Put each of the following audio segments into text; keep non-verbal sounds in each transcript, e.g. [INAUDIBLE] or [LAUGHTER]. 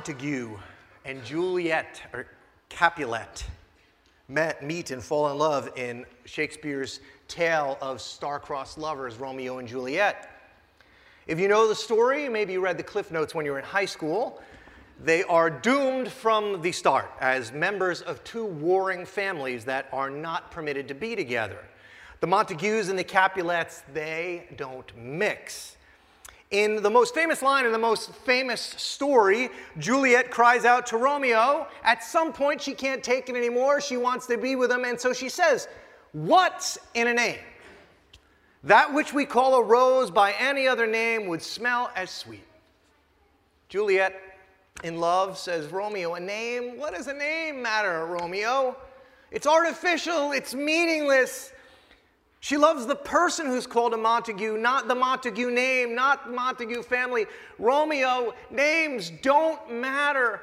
Montague and Juliet, or Capulet, met, meet and fall in love in Shakespeare's tale of star-crossed lovers, Romeo and Juliet. If you know the story, maybe you read the Cliff Notes when you were in high school, they are doomed from the start as members of two warring families that are not permitted to be together. The Montagues and the Capulets, they don't mix. In the most famous line in the most famous story, Juliet cries out to Romeo. At some point, she can't take it anymore. She wants to be with him, and so she says, What's in a name? That which we call a rose by any other name would smell as sweet. Juliet, in love, says, Romeo, a name? What does a name matter, Romeo? It's artificial, it's meaningless. She loves the person who's called a Montague, not the Montague name, not the Montague family. Romeo, names don't matter.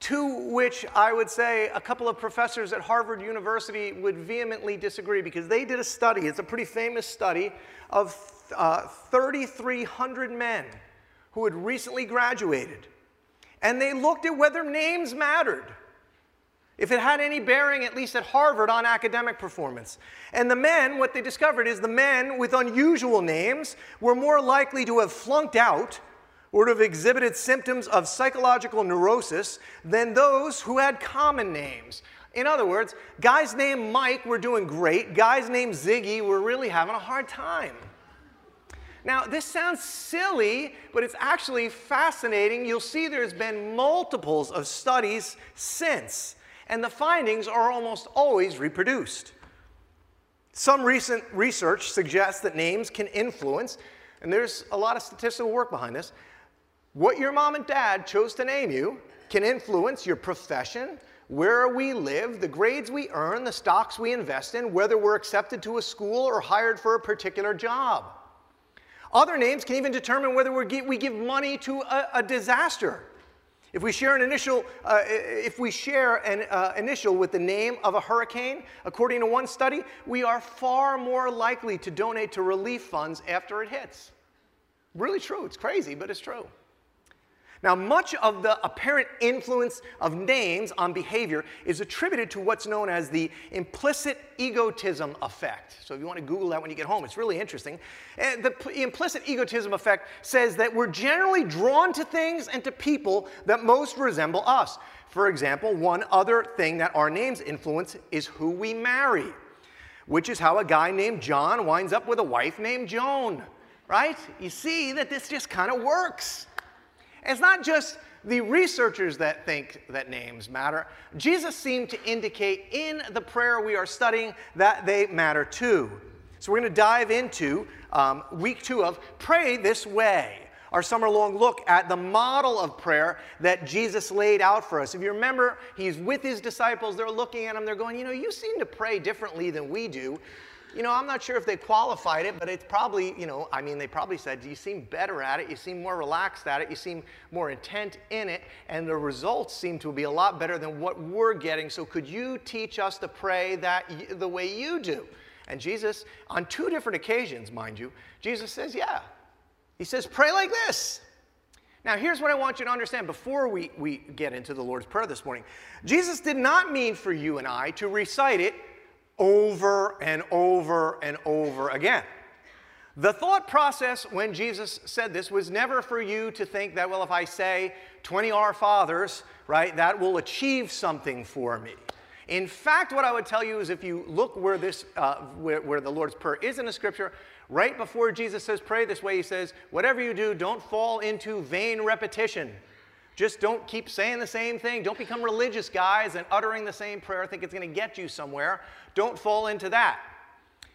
To which I would say a couple of professors at Harvard University would vehemently disagree because they did a study, it's a pretty famous study, of uh, 3,300 men who had recently graduated. And they looked at whether names mattered if it had any bearing, at least at Harvard, on academic performance. And the men, what they discovered is the men with unusual names were more likely to have flunked out or to have exhibited symptoms of psychological neurosis than those who had common names. In other words, guys named Mike were doing great, guys named Ziggy were really having a hard time. Now, this sounds silly, but it's actually fascinating. You'll see there's been multiples of studies since and the findings are almost always reproduced. Some recent research suggests that names can influence, and there's a lot of statistical work behind this. What your mom and dad chose to name you can influence your profession, where we live, the grades we earn, the stocks we invest in, whether we're accepted to a school or hired for a particular job. Other names can even determine whether we give money to a, a disaster. If we share an initial, uh, if we share an uh, initial with the name of a hurricane, according to one study, we are far more likely to donate to relief funds after it hits. Really true. It's crazy, but it's true. Now, much of the apparent influence of names on behavior is attributed to what's known as the implicit egotism effect. So, if you want to Google that when you get home, it's really interesting. Eh, and the implicit egotism effect says that we're generally drawn to things and to people that most resemble us. For example, one other thing that our names influence is who we marry, which is how a guy named John winds up with a wife named Joan, right? You see that this just kind of works. It's not just the researchers that think that names matter. Jesus seemed to indicate in the prayer we are studying that they matter too. So we're going to dive into um, week two of Pray This Way, our summer long look at the model of prayer that Jesus laid out for us. If you remember, he's with his disciples, they're looking at him, they're going, You know, you seem to pray differently than we do you know, I'm not sure if they qualified it, but it's probably, you know, I mean, they probably said, you seem better at it, you seem more relaxed at it, you seem more intent in it, and the results seem to be a lot better than what we're getting. So could you teach us to pray that the way you do? And Jesus, on two different occasions, mind you, Jesus says, yeah. He says, pray like this. Now, here's what I want you to understand before we, we get into the Lord's Prayer this morning. Jesus did not mean for you and I to recite it over and over and over again. The thought process when Jesus said this was never for you to think that, well, if I say 20 Our Fathers, right, that will achieve something for me. In fact, what I would tell you is if you look where, this, uh, where, where the Lord's Prayer is in the scripture, right before Jesus says, pray this way, he says, whatever you do, don't fall into vain repetition. Just don't keep saying the same thing. Don't become religious guys and uttering the same prayer, I think it's going to get you somewhere. Don't fall into that.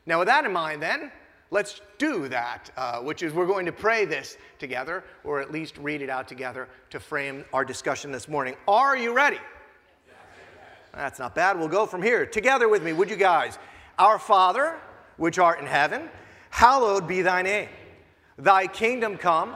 Now, with that in mind, then, let's do that, uh, which is we're going to pray this together, or at least read it out together to frame our discussion this morning. Are you ready? That's not bad. We'll go from here. Together with me, would you guys? Our Father, which art in heaven, hallowed be thy name. Thy kingdom come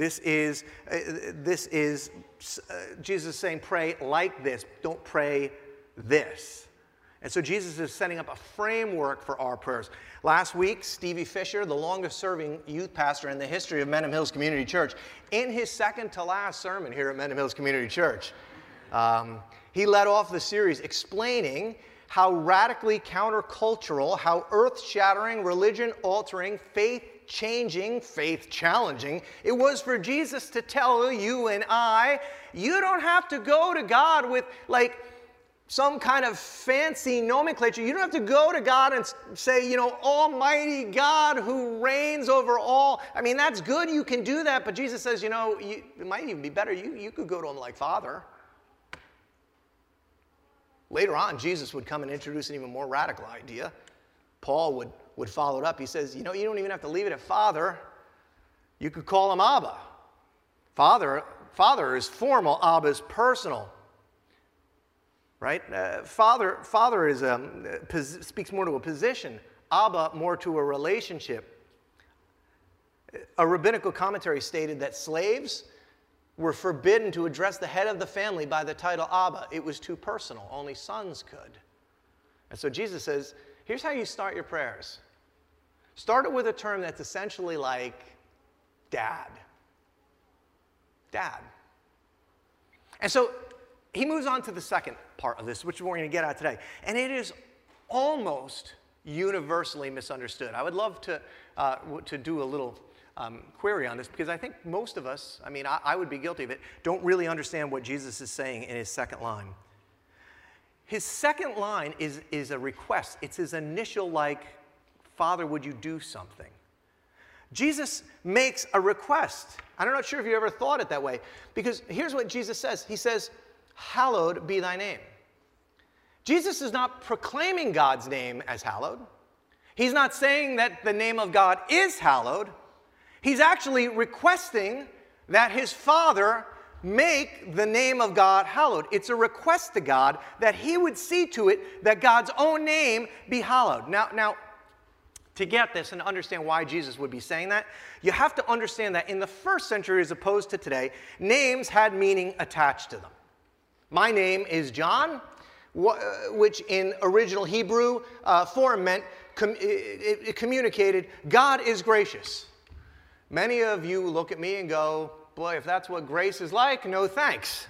This is, uh, this is uh, Jesus saying, pray like this, don't pray this. And so Jesus is setting up a framework for our prayers. Last week, Stevie Fisher, the longest serving youth pastor in the history of Mendham Hills Community Church, in his second to last sermon here at Mendham Hills Community Church, um, he led off the series explaining how radically countercultural, how earth shattering, religion altering, faith changing, faith challenging it was for Jesus to tell you and I, you don't have to go to God with like some kind of fancy nomenclature. You don't have to go to God and say, you know, Almighty God who reigns over all. I mean, that's good. You can do that. But Jesus says, you know, you, it might even be better. You, you could go to Him like Father. Later on, Jesus would come and introduce an even more radical idea. Paul would, would follow it up. He says, You know, you don't even have to leave it at Father. You could call him Abba. Father, father is formal, Abba is personal. Right? Uh, father, father is, um, pos- speaks more to a position, Abba more to a relationship. A rabbinical commentary stated that slaves were forbidden to address the head of the family by the title Abba. It was too personal, only sons could. And so Jesus says, here's how you start your prayers start it with a term that's essentially like dad. Dad. And so he moves on to the second part of this, which we're going to get at today. And it is almost universally misunderstood. I would love to, uh, to do a little um, query on this because I think most of us, I mean, I, I would be guilty of it, don't really understand what Jesus is saying in his second line. His second line is, is a request. It's his initial, like, Father, would you do something? Jesus makes a request. I'm not sure if you ever thought it that way, because here's what Jesus says He says, Hallowed be thy name. Jesus is not proclaiming God's name as hallowed. He's not saying that the name of God is hallowed. He's actually requesting that his father make the name of God hallowed. It's a request to God that he would see to it that God's own name be hallowed. Now, now, to get this and understand why Jesus would be saying that, you have to understand that in the first century as opposed to today, names had meaning attached to them. My name is John, which in original Hebrew uh, form meant, com- it, it communicated, God is gracious. Many of you look at me and go, boy, if that's what grace is like, no thanks.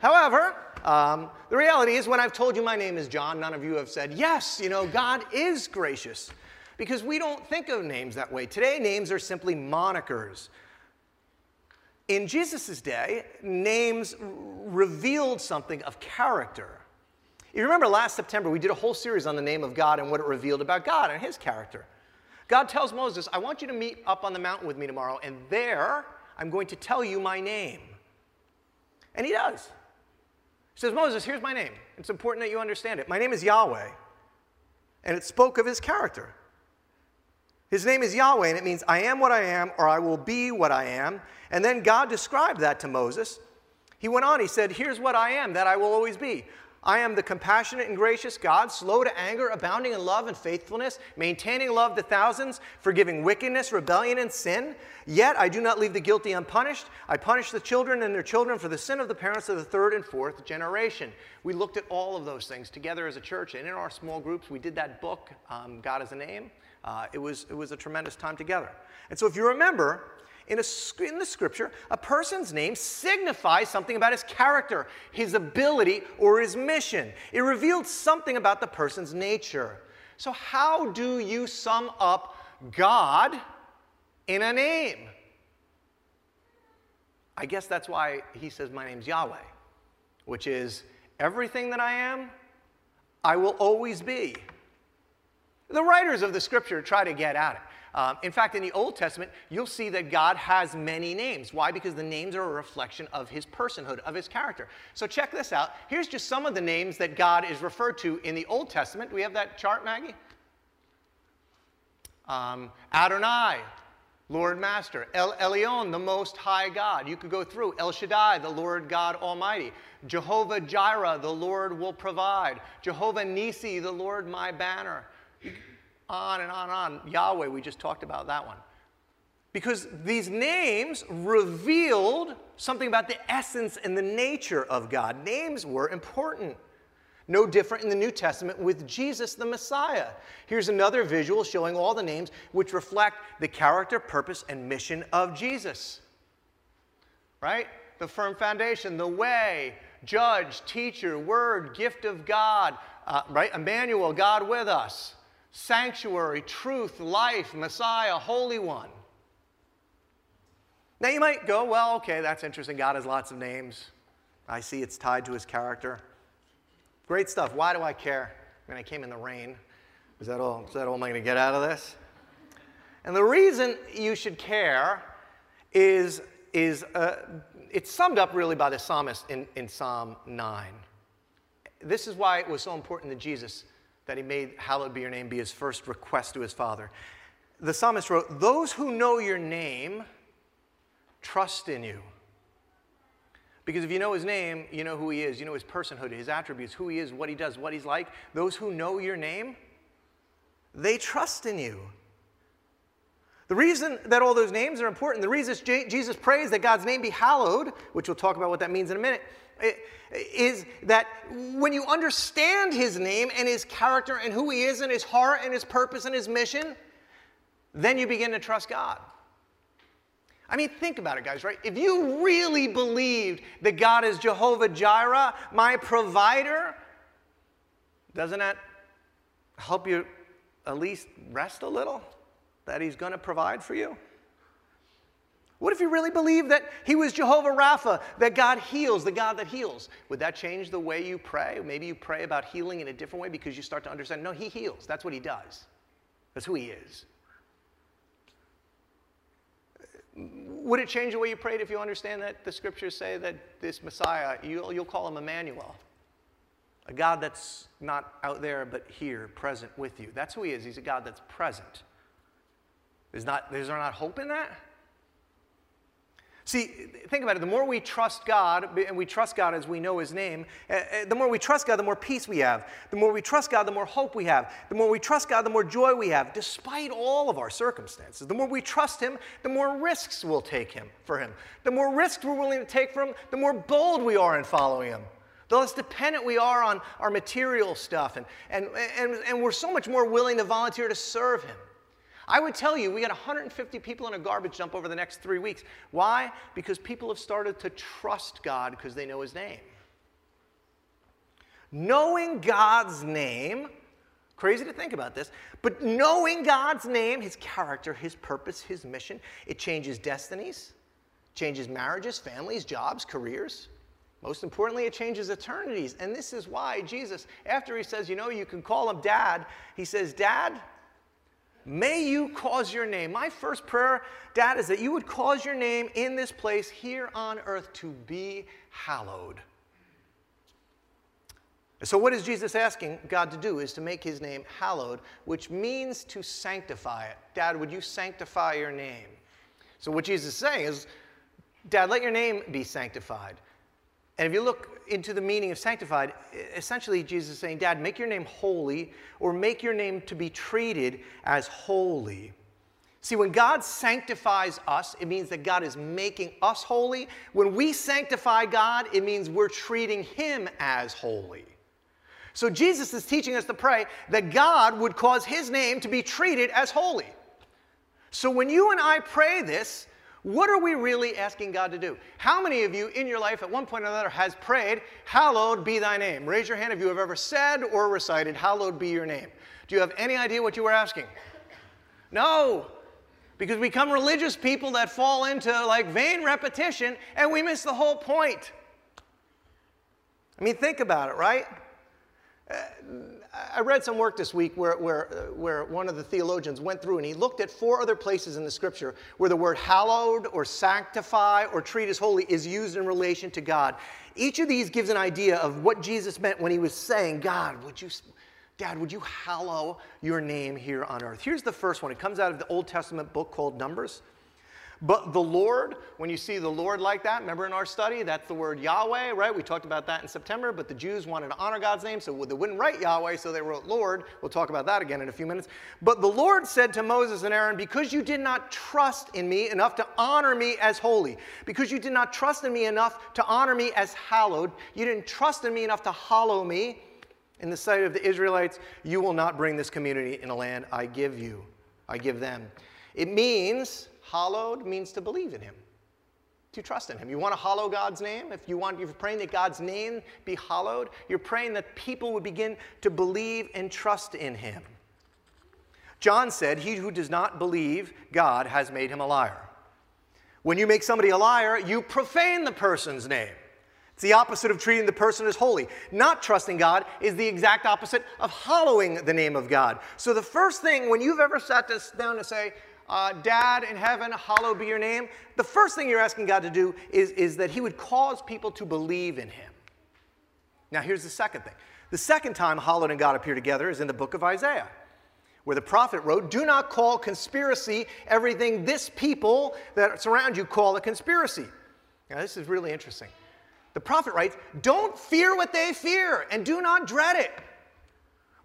However, um, the reality is, when I've told you my name is John, none of you have said, yes, you know, God is gracious. Because we don't think of names that way. Today, names are simply monikers. In Jesus' day, names revealed something of character. You remember last September, we did a whole series on the name of God and what it revealed about God and his character. God tells Moses, I want you to meet up on the mountain with me tomorrow, and there I'm going to tell you my name. And he does. He says, Moses, here's my name. It's important that you understand it. My name is Yahweh. And it spoke of his character. His name is Yahweh, and it means I am what I am, or I will be what I am. And then God described that to Moses. He went on, he said, Here's what I am, that I will always be. I am the compassionate and gracious God, slow to anger, abounding in love and faithfulness, maintaining love to thousands, forgiving wickedness, rebellion, and sin. Yet I do not leave the guilty unpunished. I punish the children and their children for the sin of the parents of the third and fourth generation. We looked at all of those things together as a church, and in our small groups, we did that book, um, God is a Name. Uh, it, was, it was a tremendous time together. And so, if you remember, in, a, in the scripture, a person's name signifies something about his character, his ability, or his mission. It revealed something about the person's nature. So, how do you sum up God in a name? I guess that's why he says, My name's Yahweh, which is everything that I am, I will always be. The writers of the scripture try to get at it. Um, in fact, in the Old Testament, you'll see that God has many names. Why? Because the names are a reflection of his personhood, of his character. So check this out. Here's just some of the names that God is referred to in the Old Testament. Do we have that chart, Maggie? Um, Adonai, Lord Master. El Elyon, the Most High God. You could go through. El Shaddai, the Lord God Almighty. Jehovah Jireh, the Lord will provide. Jehovah Nisi, the Lord my banner. On and on and on. Yahweh, we just talked about that one. Because these names revealed something about the essence and the nature of God. Names were important. No different in the New Testament with Jesus the Messiah. Here's another visual showing all the names which reflect the character, purpose, and mission of Jesus. Right? The firm foundation, the way, judge, teacher, word, gift of God, uh, right? Emmanuel, God with us, sanctuary, truth, life, Messiah, Holy One. Now you might go, well, okay, that's interesting. God has lots of names. I see it's tied to his character. Great stuff. Why do I care? I mean, I came in the rain. Is that all, is that all I'm going to get out of this? And the reason you should care is, is uh, it's summed up really by the psalmist in, in Psalm 9. This is why it was so important to Jesus that he made hallowed be your name be his first request to his father. The psalmist wrote, Those who know your name trust in you. Because if you know his name, you know who he is, you know his personhood, his attributes, who he is, what he does, what he's like. Those who know your name, they trust in you. The reason that all those names are important, the reason Jesus prays that God's name be hallowed, which we'll talk about what that means in a minute, Eh, is that when you understand his name and his character and who he is and his heart and his purpose and his mission, then you begin to trust God. I mean, think about it, guys, right? If you really believed that God is Jehovah Jireh, my provider, doesn't that help you at least rest a little? That He's going to provide for you? What if you really believed that He was Jehovah Rapha, that God heals, the God that heals? Would that change the way you pray? Maybe you pray about healing in a different way because you start to understand no, He heals. That's what He does, that's who He is. Would it change the way you prayed if you understand that the scriptures say that this Messiah, you'll, you'll call him Emmanuel? A God that's not out there but here, present with you. That's who he is. He's a God that's present. Is, not, is there not hope in that? See, think about it. The more we trust God, and we trust God as we know His name, eh, eh, the more we trust God, the more peace we have. The more we trust God, the more hope we have. The more we trust God, the more joy we have, despite all of our circumstances. The more we trust Him, the more risks we'll take Him for Him. The more risks we're willing to take for Him, the more bold we are in following Him. The less dependent we are on our material stuff, and, and, and, and we're so much more willing to volunteer to serve Him. I would tell you, we got 150 people in a garbage dump over the next three weeks. Why? Because people have started to trust God because they know His name. Knowing God's name, crazy to think about this, but knowing God's name, His character, His purpose, His mission, it changes destinies, changes marriages, families, jobs, careers. Most importantly, it changes eternities. And this is why Jesus, after he says, you know, you can call him dad, he says, Dad, May you cause your name. My first prayer, Dad, is that you would cause your name in this place here on earth to be hallowed. So, what is Jesus asking God to do? Is to make his name hallowed, which means to sanctify it. Dad, would you sanctify your name? So, what Jesus is saying is, Dad, let your name be sanctified. And if you look into the meaning of sanctified, essentially Jesus is saying, Dad, make your name holy or make your name to be treated as holy. See, when God sanctifies us, it means that God is making us holy. When we sanctify God, it means we're treating Him as holy. So Jesus is teaching us to pray that God would cause His name to be treated as holy. So when you and I pray this, what are we really asking God to do? How many of you in your life at one point or another has prayed, Hallowed be thy name? Raise your hand if you have ever said or recited, Hallowed be your name. Do you have any idea what you were asking? No, because we become religious people that fall into like vain repetition and we miss the whole point. I mean, think about it, right? Uh, I read some work this week where, where, uh, where one of the theologians went through and he looked at four other places in the scripture where the word hallowed or sanctify or treat as holy is used in relation to God. Each of these gives an idea of what Jesus meant when he was saying, God, would you, Dad, would you hallow your name here on earth? Here's the first one. It comes out of the Old Testament book called Numbers. But the Lord, when you see the Lord like that, remember in our study, that's the word Yahweh, right? We talked about that in September, but the Jews wanted to honor God's name, so they wouldn't write Yahweh, so they wrote Lord. We'll talk about that again in a few minutes. But the Lord said to Moses and Aaron, Because you did not trust in me enough to honor me as holy, because you did not trust in me enough to honor me as hallowed, you didn't trust in me enough to hallow me in the sight of the Israelites, you will not bring this community in a land I give you. I give them. It means Hallowed means to believe in him, to trust in him. You want to hallow God's name? If you want, you're praying that God's name be hallowed, you're praying that people would begin to believe and trust in him. John said, He who does not believe God has made him a liar. When you make somebody a liar, you profane the person's name. It's the opposite of treating the person as holy. Not trusting God is the exact opposite of hallowing the name of God. So, the first thing when you've ever sat down to say, uh, Dad in heaven, hallowed be your name, the first thing you're asking God to do is, is that He would cause people to believe in Him. Now, here's the second thing. The second time hallowed and God appear together is in the book of Isaiah, where the prophet wrote, Do not call conspiracy everything this people that surround you call a conspiracy. Now, this is really interesting. The prophet writes, Don't fear what they fear and do not dread it.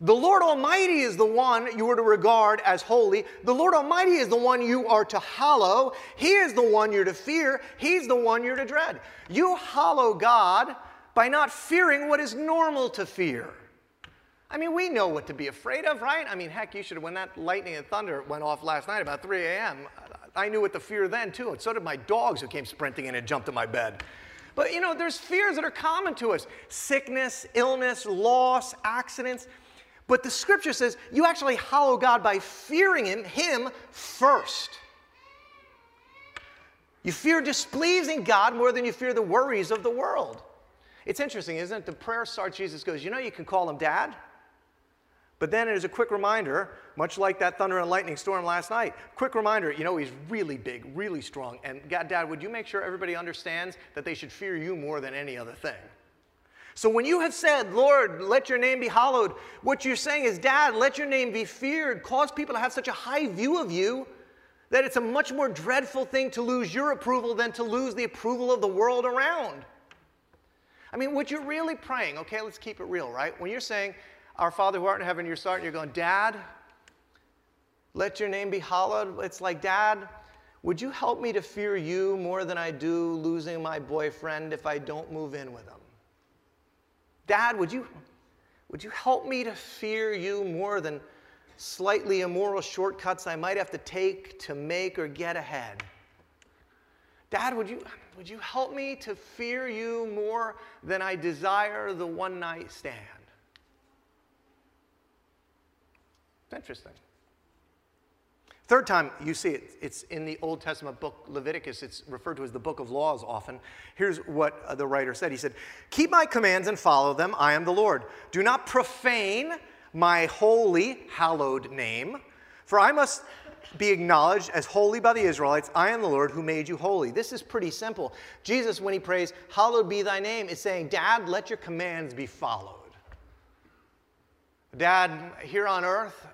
The Lord Almighty is the one you are to regard as holy. The Lord Almighty is the one you are to hallow. He is the one you're to fear. He's the one you're to dread. You hallow God by not fearing what is normal to fear. I mean, we know what to be afraid of, right? I mean, heck, you should have, when that lightning and thunder went off last night about 3 a.m., I knew what to fear then, too. And so did my dogs who came sprinting in and jumped in my bed. But, you know, there's fears that are common to us sickness, illness, loss, accidents. But the scripture says you actually hallow God by fearing Him, Him first. You fear displeasing God more than you fear the worries of the world. It's interesting, isn't it? The prayer starts, Jesus goes, You know, you can call him dad. But then it is a quick reminder, much like that thunder and lightning storm last night. Quick reminder, you know, he's really big, really strong. And God, Dad, would you make sure everybody understands that they should fear you more than any other thing? So when you have said, Lord, let your name be hallowed, what you're saying is, Dad, let your name be feared, cause people to have such a high view of you that it's a much more dreadful thing to lose your approval than to lose the approval of the world around. I mean, what you're really praying, okay, let's keep it real, right? When you're saying, Our Father who art in heaven, you're starting, you're going, Dad, let your name be hallowed. It's like, Dad, would you help me to fear you more than I do losing my boyfriend if I don't move in with him? Dad, would you, would you help me to fear you more than slightly immoral shortcuts I might have to take to make or get ahead? Dad, would you, would you help me to fear you more than I desire the one night stand? It's interesting. Third time you see it, it's in the Old Testament book Leviticus. It's referred to as the book of laws often. Here's what uh, the writer said He said, Keep my commands and follow them. I am the Lord. Do not profane my holy, hallowed name, for I must be acknowledged as holy by the Israelites. I am the Lord who made you holy. This is pretty simple. Jesus, when he prays, Hallowed be thy name, is saying, Dad, let your commands be followed. Dad, here on earth,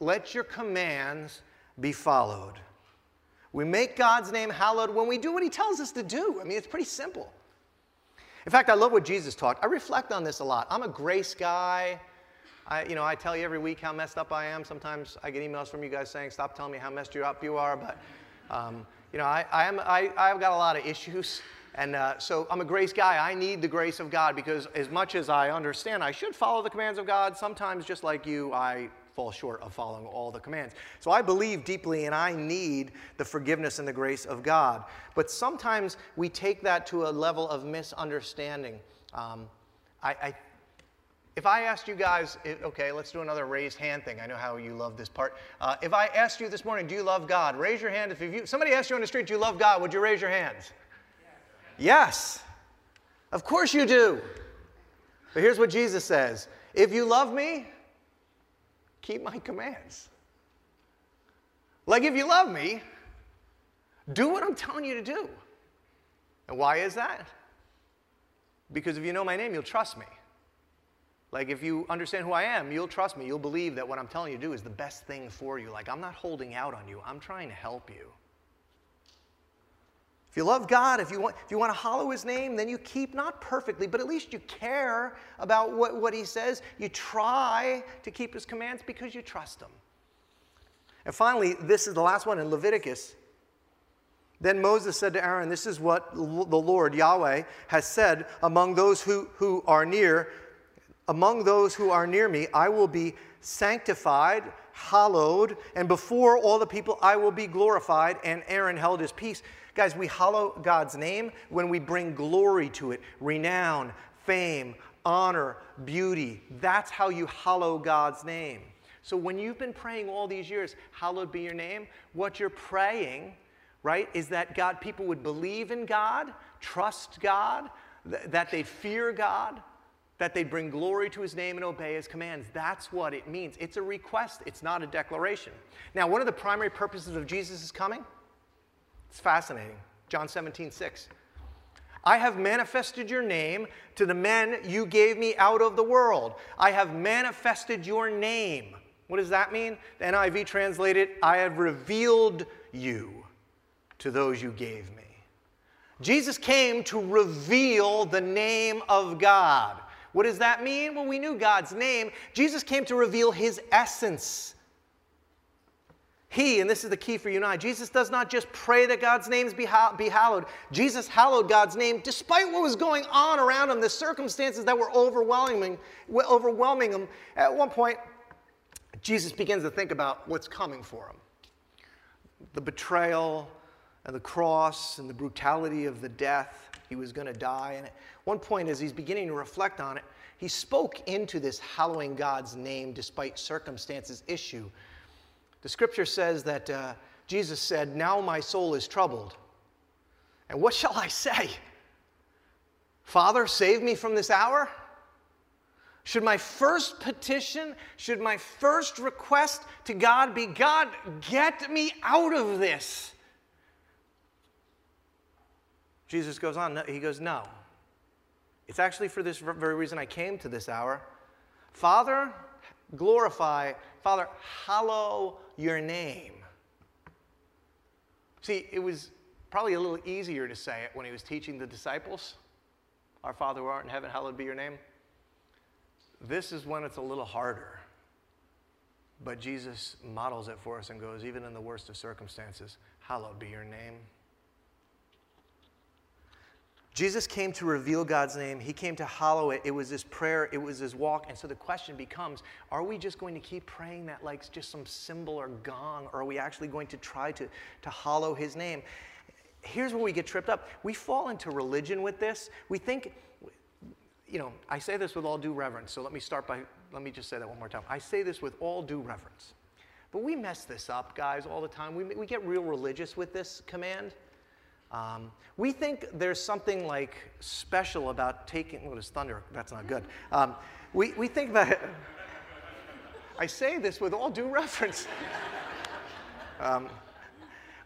let your commands be followed. We make God's name hallowed when we do what he tells us to do. I mean, it's pretty simple. In fact, I love what Jesus taught. I reflect on this a lot. I'm a grace guy. I, you know, I tell you every week how messed up I am. Sometimes I get emails from you guys saying, stop telling me how messed up you are. But, um, you know, I, I am, I, I've got a lot of issues. And uh, so I'm a grace guy. I need the grace of God because, as much as I understand I should follow the commands of God, sometimes, just like you, I fall short of following all the commands. So I believe deeply and I need the forgiveness and the grace of God. But sometimes we take that to a level of misunderstanding. Um, I, I, if I asked you guys, okay, let's do another raised hand thing. I know how you love this part. Uh, if I asked you this morning, do you love God? Raise your hand. If you, somebody asked you on the street, do you love God? Would you raise your hands? Yes. Of course you do. But here's what Jesus says If you love me, keep my commands. Like, if you love me, do what I'm telling you to do. And why is that? Because if you know my name, you'll trust me. Like, if you understand who I am, you'll trust me. You'll believe that what I'm telling you to do is the best thing for you. Like, I'm not holding out on you, I'm trying to help you. If you love God, if you want, if you want to hallow his name, then you keep not perfectly, but at least you care about what, what he says. You try to keep his commands because you trust him. And finally, this is the last one in Leviticus. Then Moses said to Aaron, This is what the Lord, Yahweh, has said among those who, who are near, among those who are near me, I will be sanctified, hallowed, and before all the people I will be glorified. And Aaron held his peace. Guys, we hallow God's name when we bring glory to it, renown, fame, honor, beauty. That's how you hallow God's name. So when you've been praying all these years, hallowed be your name, what you're praying, right, is that God, people would believe in God, trust God, th- that they fear God, that they bring glory to his name and obey his commands. That's what it means. It's a request, it's not a declaration. Now, one of the primary purposes of Jesus' coming, it's fascinating. John 17, 6. I have manifested your name to the men you gave me out of the world. I have manifested your name. What does that mean? The NIV translated, I have revealed you to those you gave me. Jesus came to reveal the name of God. What does that mean? Well, we knew God's name. Jesus came to reveal his essence. He, and this is the key for you and I, Jesus does not just pray that God's names be, be hallowed. Jesus hallowed God's name despite what was going on around him, the circumstances that were overwhelming, overwhelming him. At one point, Jesus begins to think about what's coming for him the betrayal, and the cross and the brutality of the death. He was going to die. And one point, as he's beginning to reflect on it, he spoke into this hallowing God's name despite circumstances issue. The scripture says that uh, Jesus said, Now my soul is troubled. And what [LAUGHS] shall I say? Father, save me from this hour? Should my first petition, should my first request to God be, God, get me out of this? Jesus goes on, he goes, No. It's actually for this very reason I came to this hour. Father, glorify, Father, hallow your name. See, it was probably a little easier to say it when he was teaching the disciples Our Father who art in heaven, hallowed be your name. This is when it's a little harder. But Jesus models it for us and goes, even in the worst of circumstances, hallowed be your name. Jesus came to reveal God's name. He came to hallow it. It was his prayer, it was his walk. And so the question becomes are we just going to keep praying that like just some cymbal or gong, or are we actually going to try to, to hallow his name? Here's where we get tripped up. We fall into religion with this. We think, you know, I say this with all due reverence, so let me start by, let me just say that one more time. I say this with all due reverence. But we mess this up, guys, all the time. We, we get real religious with this command. Um, we think there's something like special about taking, what is thunder? That's not good. Um, we, we think that, [LAUGHS] I say this with all due reference. [LAUGHS] Um,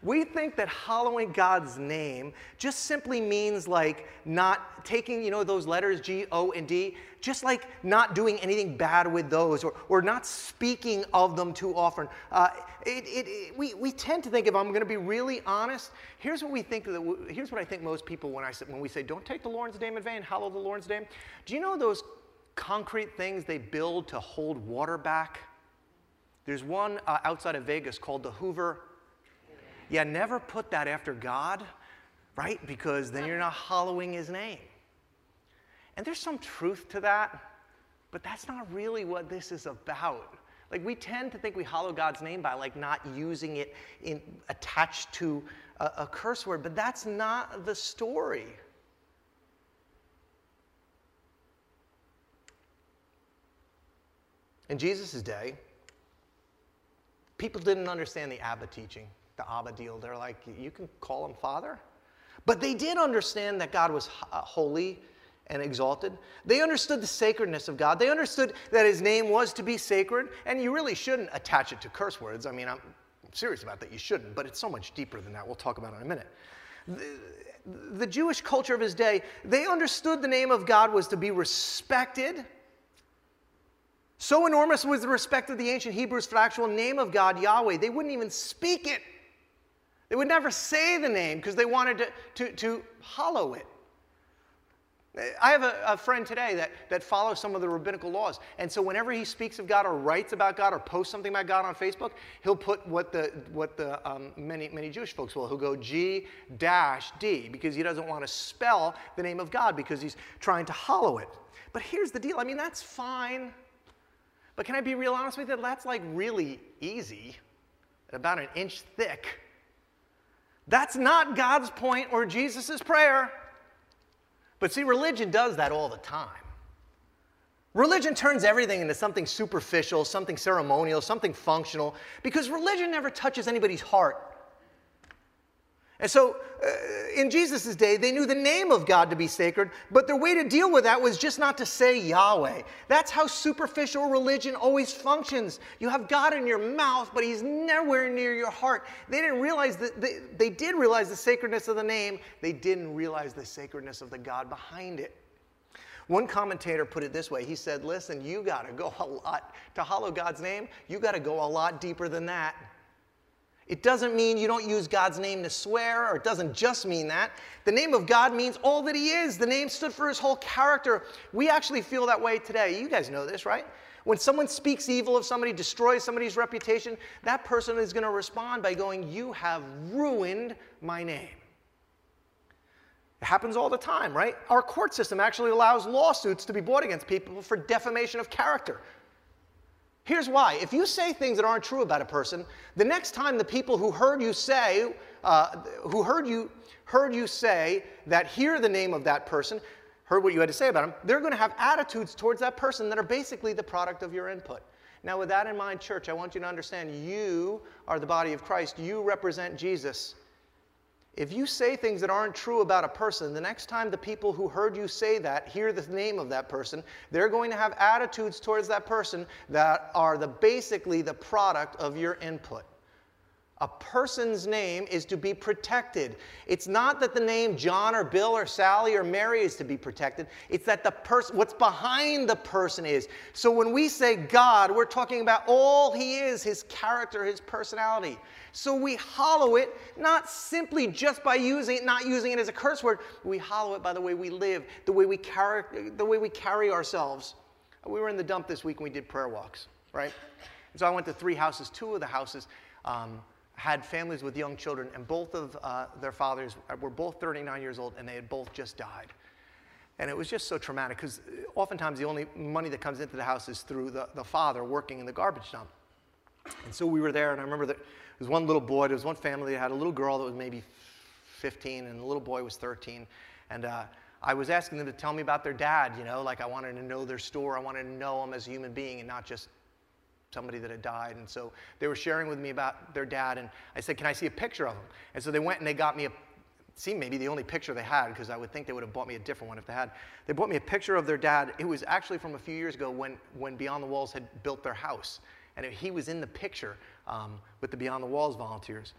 we think that hallowing God's name just simply means like not taking, you know, those letters G, O, and D, just like not doing anything bad with those or, or not speaking of them too often. Uh, it, it, it, we, we tend to think, if I'm going to be really honest, here's what we think, That here's what I think most people, when, I, when we say, don't take the Lord's name in vain, hallow the Lord's name, do you know those concrete things they build to hold water back? There's one uh, outside of Vegas called the Hoover yeah, never put that after God, right? Because then you're not hallowing his name. And there's some truth to that, but that's not really what this is about. Like we tend to think we hallow God's name by like not using it in, attached to a, a curse word, but that's not the story. In Jesus' day, people didn't understand the Abba teaching the Abba deal. They're like, you can call him Father. But they did understand that God was uh, holy and exalted. They understood the sacredness of God. They understood that his name was to be sacred, and you really shouldn't attach it to curse words. I mean, I'm serious about that. You shouldn't, but it's so much deeper than that. We'll talk about it in a minute. The, the Jewish culture of his day, they understood the name of God was to be respected. So enormous was the respect of the ancient Hebrews for the actual name of God, Yahweh, they wouldn't even speak it. They would never say the name because they wanted to, to, to hollow it. I have a, a, friend today that, that follows some of the rabbinical laws. And so whenever he speaks of God or writes about God or posts something about God on Facebook, he'll put what the, what the um, many, many Jewish folks will. He'll go G dash D because he doesn't want to spell the name of God because he's trying to hollow it. But here's the deal I mean, that's fine. But can I be real honest with you? That's like really easy, about an inch thick. That's not God's point or Jesus' prayer. But see, religion does that all the time. Religion turns everything into something superficial, something ceremonial, something functional, because religion never touches anybody's heart. And so uh, in Jesus' day, they knew the name of God to be sacred, but their way to deal with that was just not to say Yahweh. That's how superficial religion always functions. You have God in your mouth, but He's nowhere near your heart. They didn't realize that, they, they did realize the sacredness of the name, they didn't realize the sacredness of the God behind it. One commentator put it this way he said, Listen, you got to go a lot, to hollow God's name, you got to go a lot deeper than that. It doesn't mean you don't use God's name to swear, or it doesn't just mean that. The name of God means all that He is. The name stood for His whole character. We actually feel that way today. You guys know this, right? When someone speaks evil of somebody, destroys somebody's reputation, that person is going to respond by going, You have ruined my name. It happens all the time, right? Our court system actually allows lawsuits to be brought against people for defamation of character. Here's why. If you say things that aren't true about a person, the next time the people who heard you say, uh, who heard you, heard you say that hear the name of that person, heard what you had to say about them, they're going to have attitudes towards that person that are basically the product of your input. Now, with that in mind, church, I want you to understand you are the body of Christ. You represent Jesus. If you say things that aren't true about a person, the next time the people who heard you say that hear the name of that person, they're going to have attitudes towards that person that are the, basically the product of your input. A person's name is to be protected. It's not that the name John or Bill or Sally or Mary is to be protected. It's that the person, what's behind the person is. So when we say God, we're talking about all he is, his character, his personality. So we hollow it not simply just by using it, not using it as a curse word. We hollow it by the way we live, the way we carry, the way we carry ourselves. We were in the dump this week and we did prayer walks, right? And so I went to three houses. Two of the houses. Um, had families with young children, and both of uh, their fathers were both 39 years old, and they had both just died. And it was just so traumatic because oftentimes the only money that comes into the house is through the, the father working in the garbage dump. And so we were there, and I remember that there was one little boy, there was one family that had a little girl that was maybe 15, and the little boy was 13. And uh, I was asking them to tell me about their dad, you know, like I wanted to know their story, I wanted to know him as a human being and not just somebody that had died. And so they were sharing with me about their dad. And I said, Can I see a picture of him? And so they went and they got me a seemed maybe the only picture they had because I would think they would have bought me a different one if they had. They bought me a picture of their dad. It was actually from a few years ago when, when Beyond the Walls had built their house. And he was in the picture um, with the Beyond the Walls volunteers.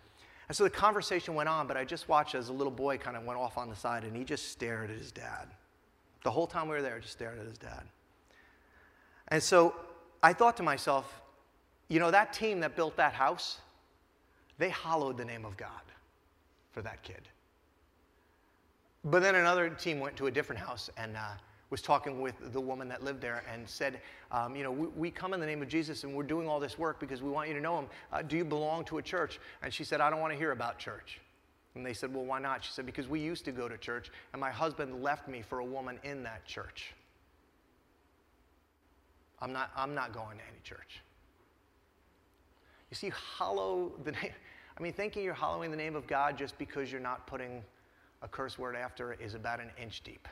And so the conversation went on, but I just watched as a little boy kind of went off on the side and he just stared at his dad. The whole time we were there, just stared at his dad. And so I thought to myself, you know, that team that built that house, they hollowed the name of God for that kid. But then another team went to a different house and uh, was talking with the woman that lived there and said, um, You know, we, we, come in the name of Jesus and we're doing all this work because we want you to know him. Uh, do you belong to a church? And she said, I don't want to hear about church. And they said, Well, why not? She said, Because we used to go to church and my husband left me for a woman in that church. I'm not, I'm not going to any church. You see, hollow the name. I mean, thinking you're hollowing the name of God just because you're not putting a curse word after it is about an inch deep.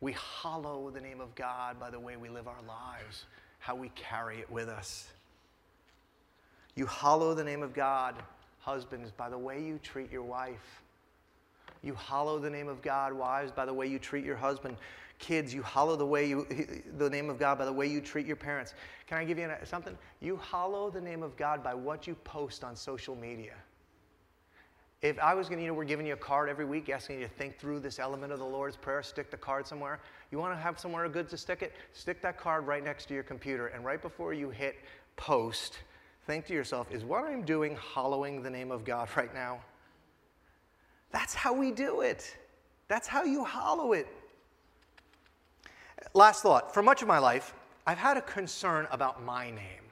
We hollow the name of God by the way we live our lives, how we carry it with us. You hollow the name of God, husbands, by the way you treat your wife. You hollow the name of God, wives, by the way you treat your husband. Kids, you hollow the way you, the name of God by the way you treat your parents. Can I give you something? You hollow the name of God by what you post on social media. If I was going to, you know, we're giving you a card every week asking you to think through this element of the Lord's Prayer, stick the card somewhere. You want to have somewhere good to stick it? Stick that card right next to your computer. And right before you hit post, think to yourself, is what I'm doing hollowing the name of God right now? That's how we do it. That's how you hollow it. Last thought. For much of my life, I've had a concern about my name.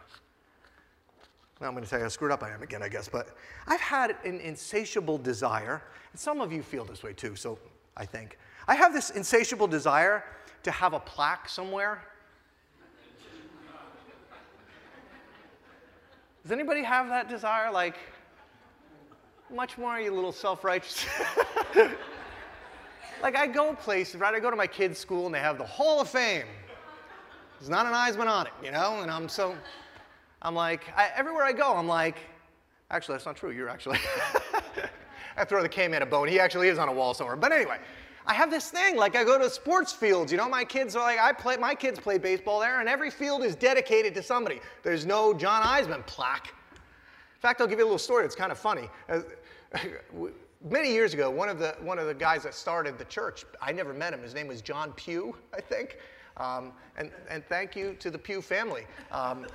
Now I'm going to tell you how screwed up I am again, I guess, but I've had an insatiable desire, and some of you feel this way too, so I think. I have this insatiable desire to have a plaque somewhere. Does anybody have that desire? Like, much more, you little self righteous. [LAUGHS] like, I go places, right? I go to my kids' school and they have the Hall of Fame. There's not an Eisman on it, you know? And I'm so, I'm like, I, everywhere I go, I'm like, actually, that's not true. You're actually, [LAUGHS] I throw the K-Man a bone. He actually is on a wall somewhere. But anyway, I have this thing, like I go to sports fields, you know, my kids are like, I play, my kids play baseball there, and every field is dedicated to somebody. There's no John Eisman plaque. In fact, I'll give you a little story, it's kind of funny. [LAUGHS] Many years ago, one of, the, one of the guys that started the church, I never met him, his name was John Pugh, I think. Um, and, and thank you to the Pugh family. Um,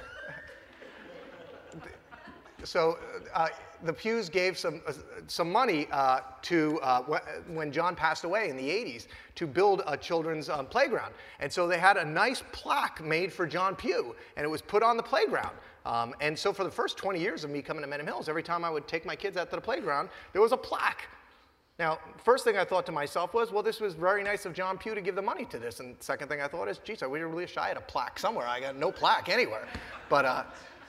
[LAUGHS] so uh, the Pughs gave some, uh, some money uh, to, uh, when John passed away in the 80s, to build a children's um, playground. And so they had a nice plaque made for John Pugh, and it was put on the playground. Um, and so for the first 20 years of me coming to Mendham Hills, every time I would take my kids out to the playground, there was a plaque. Now, first thing I thought to myself was, well, this was very nice of John Pugh to give the money to this. And second thing I thought is, geez, I was really I had a plaque somewhere. I got no plaque anywhere. But uh,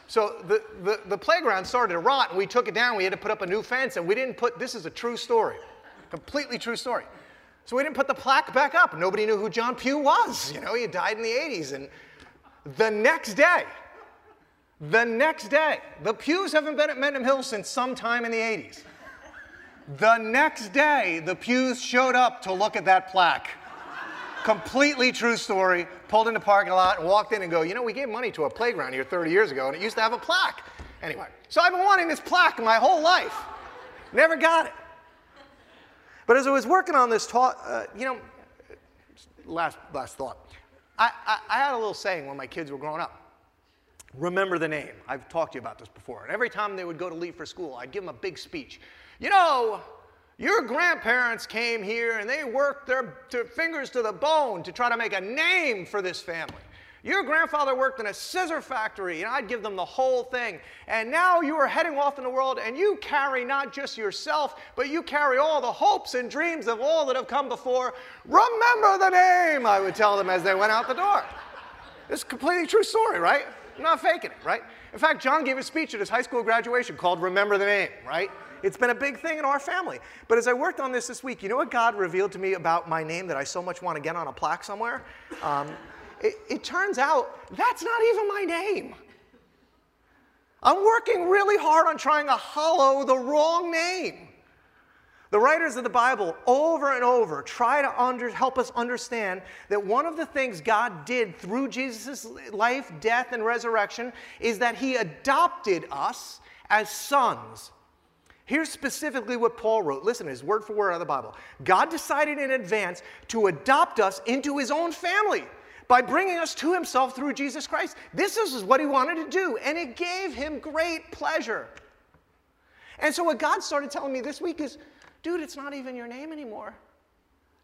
so the, the, the, playground started to rot, and we took it down. We had to put up a new fence, and we didn't put, this is a true story, completely true story. So we didn't put the plaque back up. Nobody knew who John Pugh was. You know, he died in the 80s. And the next day, the next day, the Pughs haven't been at Mendham Hill since sometime in the 80s. The next day, the Pughs showed up to look at that plaque. Completely true story. Pulled in the parking lot and walked in and go, you know, we gave money to a playground here 30 years ago and it used to have a plaque. Anyway, so I've been wanting this plaque my whole life. Never got it. But as I was working on this talk, uh, you know, last, last thought. I, I, I had a little saying when my kids were growing up. Remember the name. I've talked to you about this before. And every time they would go to leave for school, I'd give them a big speech. You know, your grandparents came here and they worked their fingers to the bone to try to make a name for this family. Your grandfather worked in a scissor factory, and I'd give them the whole thing. And now you are heading off in the world, and you carry not just yourself, but you carry all the hopes and dreams of all that have come before. Remember the name, I would tell them as they went out the door. It's a completely true story, right? Not faking it, right? In fact, John gave a speech at his high school graduation called Remember the Name, right? It's been a big thing in our family. But as I worked on this this week, you know what God revealed to me about my name that I so much want to get on a plaque somewhere? Um, it, it turns out that's not even my name. I'm working really hard on trying to hollow the wrong name. The writers of the Bible over and over try to under, help us understand that one of the things God did through Jesus' life, death, and resurrection is that he adopted us as sons. Here's specifically what Paul wrote. Listen, his word for word out of the Bible. God decided in advance to adopt us into his own family by bringing us to himself through Jesus Christ. This is what he wanted to do, and it gave him great pleasure. And so, what God started telling me this week is dude, it's not even your name anymore.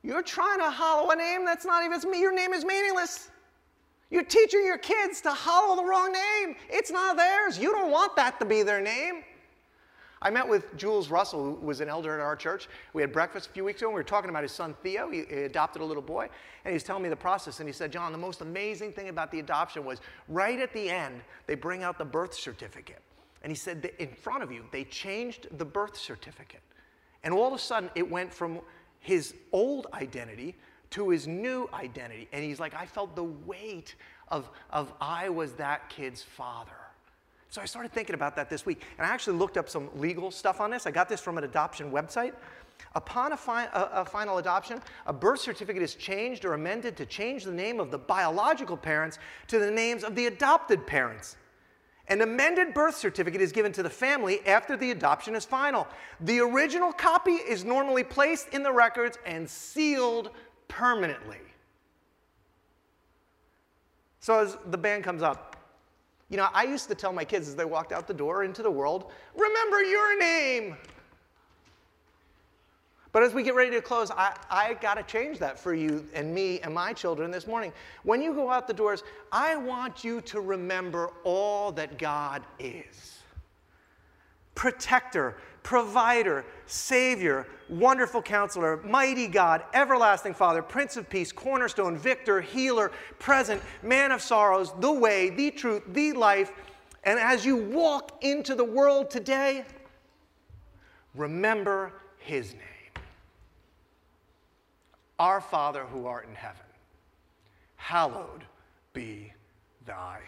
You're trying to hollow a name that's not even me. Your name is meaningless. You're teaching your kids to hollow the wrong name. It's not theirs. You don't want that to be their name. I met with Jules Russell, who was an elder at our church. We had breakfast a few weeks ago, and we were talking about his son Theo. He, adopted a little boy, and he was telling me the process. And he said, John, the most amazing thing about the adoption was right at the end, they bring out the birth certificate. And he said in front of you, they changed the birth certificate. And all of a sudden, it went from his old identity to his new identity. And he's like, I felt the weight of, of I was that kid's father. So I started thinking about that this week. And I actually looked up some legal stuff on this. I got this from an adoption website. Upon a, fi- a, a, final adoption, a birth certificate is changed or amended to change the name of the biological parents to the names of the adopted parents. An amended birth certificate is given to the family after the adoption is final. The original copy is normally placed in the records and sealed permanently. So as the band comes up, You know, I used to tell my kids as they walked out the door into the world, remember your name. But as we get ready to close, I, I got to change that for you and me and my children this morning. When you go out the doors, I want you to remember all that God is protector, provider, savior, wonderful counselor, mighty God, everlasting Father, Prince of Peace, cornerstone, victor, healer, present, man of sorrows, the way, the truth, the life. And as you walk into the world today, remember his name. Our Father who art in heaven, hallowed be thy